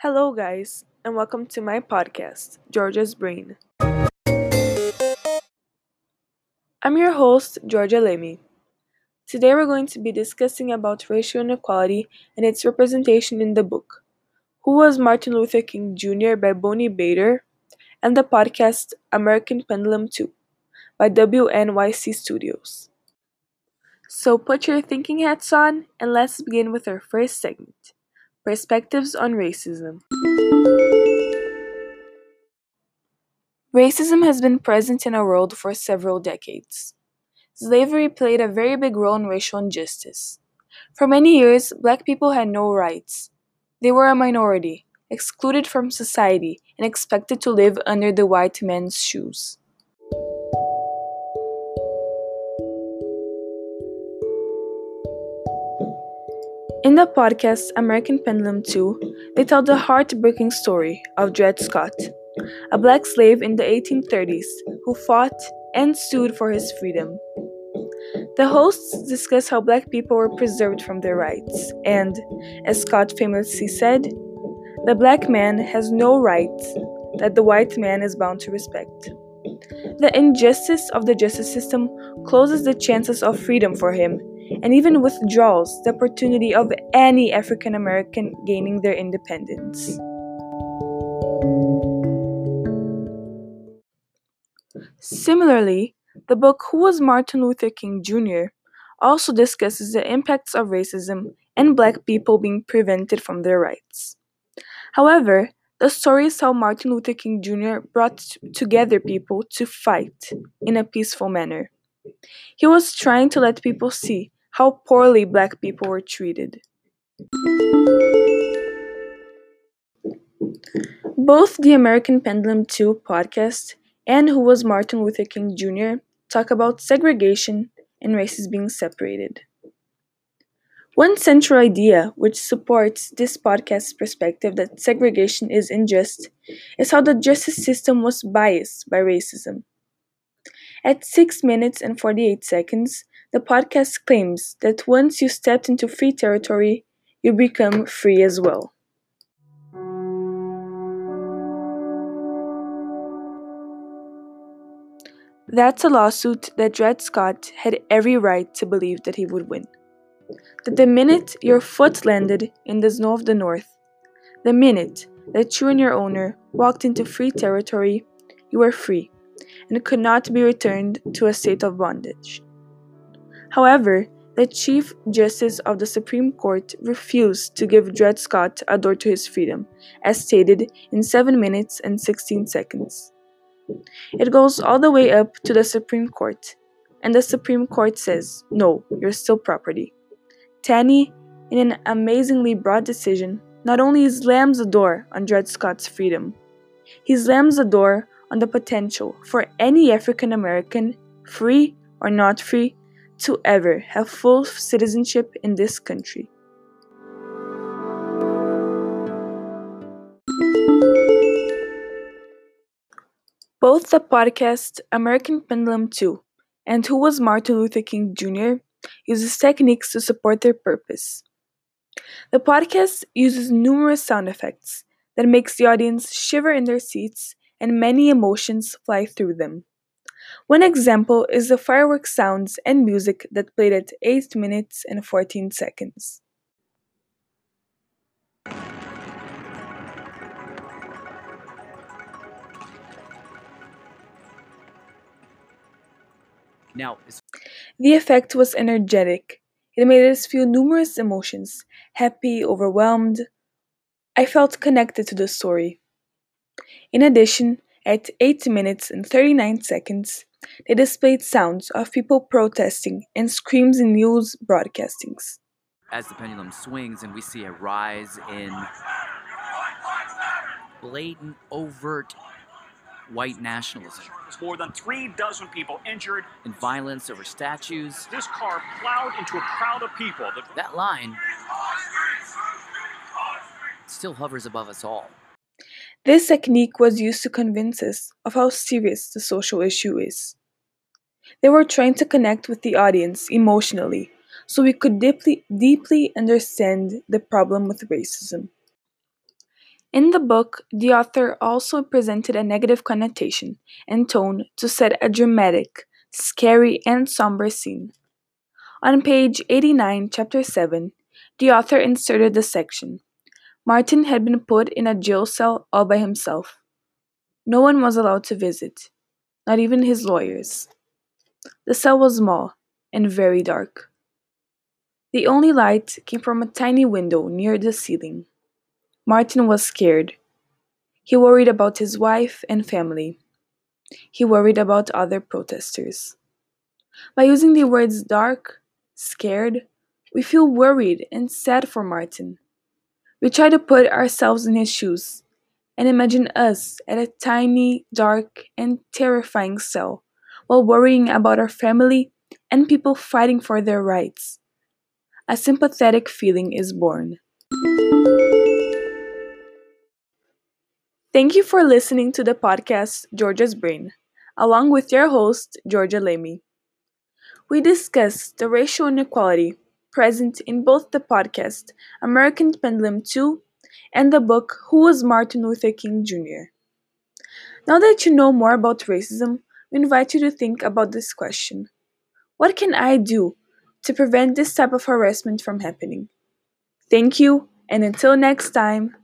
Hello, guys, and welcome to my podcast, Georgia's Brain. I'm your host, Georgia Lemy. Today we're going to be discussing about racial inequality and its representation in the book, Who Was Martin Luther King Jr. by Bonnie Bader, and the podcast American Pendulum 2 by WNYC Studios. So put your thinking hats on and let's begin with our first segment Perspectives on Racism. Racism has been present in our world for several decades. Slavery played a very big role in racial injustice. For many years, black people had no rights. They were a minority, excluded from society, and expected to live under the white man's shoes. In the podcast American Pendulum 2, they tell the heartbreaking story of Dred Scott, a black slave in the 1830s who fought and sued for his freedom. The hosts discuss how black people were preserved from their rights, and, as Scott famously said, the black man has no rights that the white man is bound to respect. The injustice of the justice system closes the chances of freedom for him and even withdraws the opportunity of any African American gaining their independence. Similarly, the book Who Was Martin Luther King Jr. also discusses the impacts of racism and black people being prevented from their rights. However, the story is how Martin Luther King Jr. brought together people to fight in a peaceful manner. He was trying to let people see how poorly black people were treated. Both the American Pendulum 2 podcast and Who Was Martin Luther King Jr. talk about segregation and races being separated. One central idea which supports this podcast's perspective that segregation is unjust is how the justice system was biased by racism. At 6 minutes and 48 seconds, the podcast claims that once you stepped into free territory, you become free as well. That's a lawsuit that Dred Scott had every right to believe that he would win. That the minute your foot landed in the snow of the north, the minute that you and your owner walked into free territory, you were free and could not be returned to a state of bondage. However, the Chief Justice of the Supreme Court refused to give Dred Scott a door to his freedom, as stated in 7 minutes and 16 seconds. It goes all the way up to the Supreme Court, and the Supreme Court says, no, you're still property. Taney, in an amazingly broad decision, not only slams the door on Dred Scott's freedom, he slams the door on the potential for any African American, free or not free, to ever have full citizenship in this country. Both the podcast American Pendulum 2 and Who Was Martin Luther King Jr. uses techniques to support their purpose. The podcast uses numerous sound effects that makes the audience shiver in their seats and many emotions fly through them. One example is the fireworks sounds and music that played at 8 minutes and 14 seconds. Now, the effect was energetic. It made us feel numerous emotions happy, overwhelmed. I felt connected to the story. In addition, at 8 minutes and 39 seconds, they displayed sounds of people protesting and screams in news broadcastings. As the pendulum swings and we see a rise in blatant, overt white nationalism. There's more than three dozen people injured. in violence over statues. This car plowed into a crowd of people. That line still hovers above us all. This technique was used to convince us of how serious the social issue is. They were trying to connect with the audience emotionally so we could deeply, deeply understand the problem with racism. In the book, the author also presented a negative connotation and tone to set a dramatic, scary, and somber scene. On page 89, chapter 7, the author inserted the section Martin had been put in a jail cell all by himself. No one was allowed to visit, not even his lawyers. The cell was small and very dark. The only light came from a tiny window near the ceiling. Martin was scared. He worried about his wife and family. He worried about other protesters. By using the words dark, scared, we feel worried and sad for Martin. We try to put ourselves in his shoes and imagine us at a tiny, dark, and terrifying cell while worrying about our family and people fighting for their rights. A sympathetic feeling is born. Thank you for listening to the podcast Georgia's Brain, along with your host, Georgia Lamy. We discuss the racial inequality present in both the podcast American Pendulum 2 and the book Who Was Martin Luther King Jr. Now that you know more about racism, we invite you to think about this question What can I do to prevent this type of harassment from happening? Thank you, and until next time.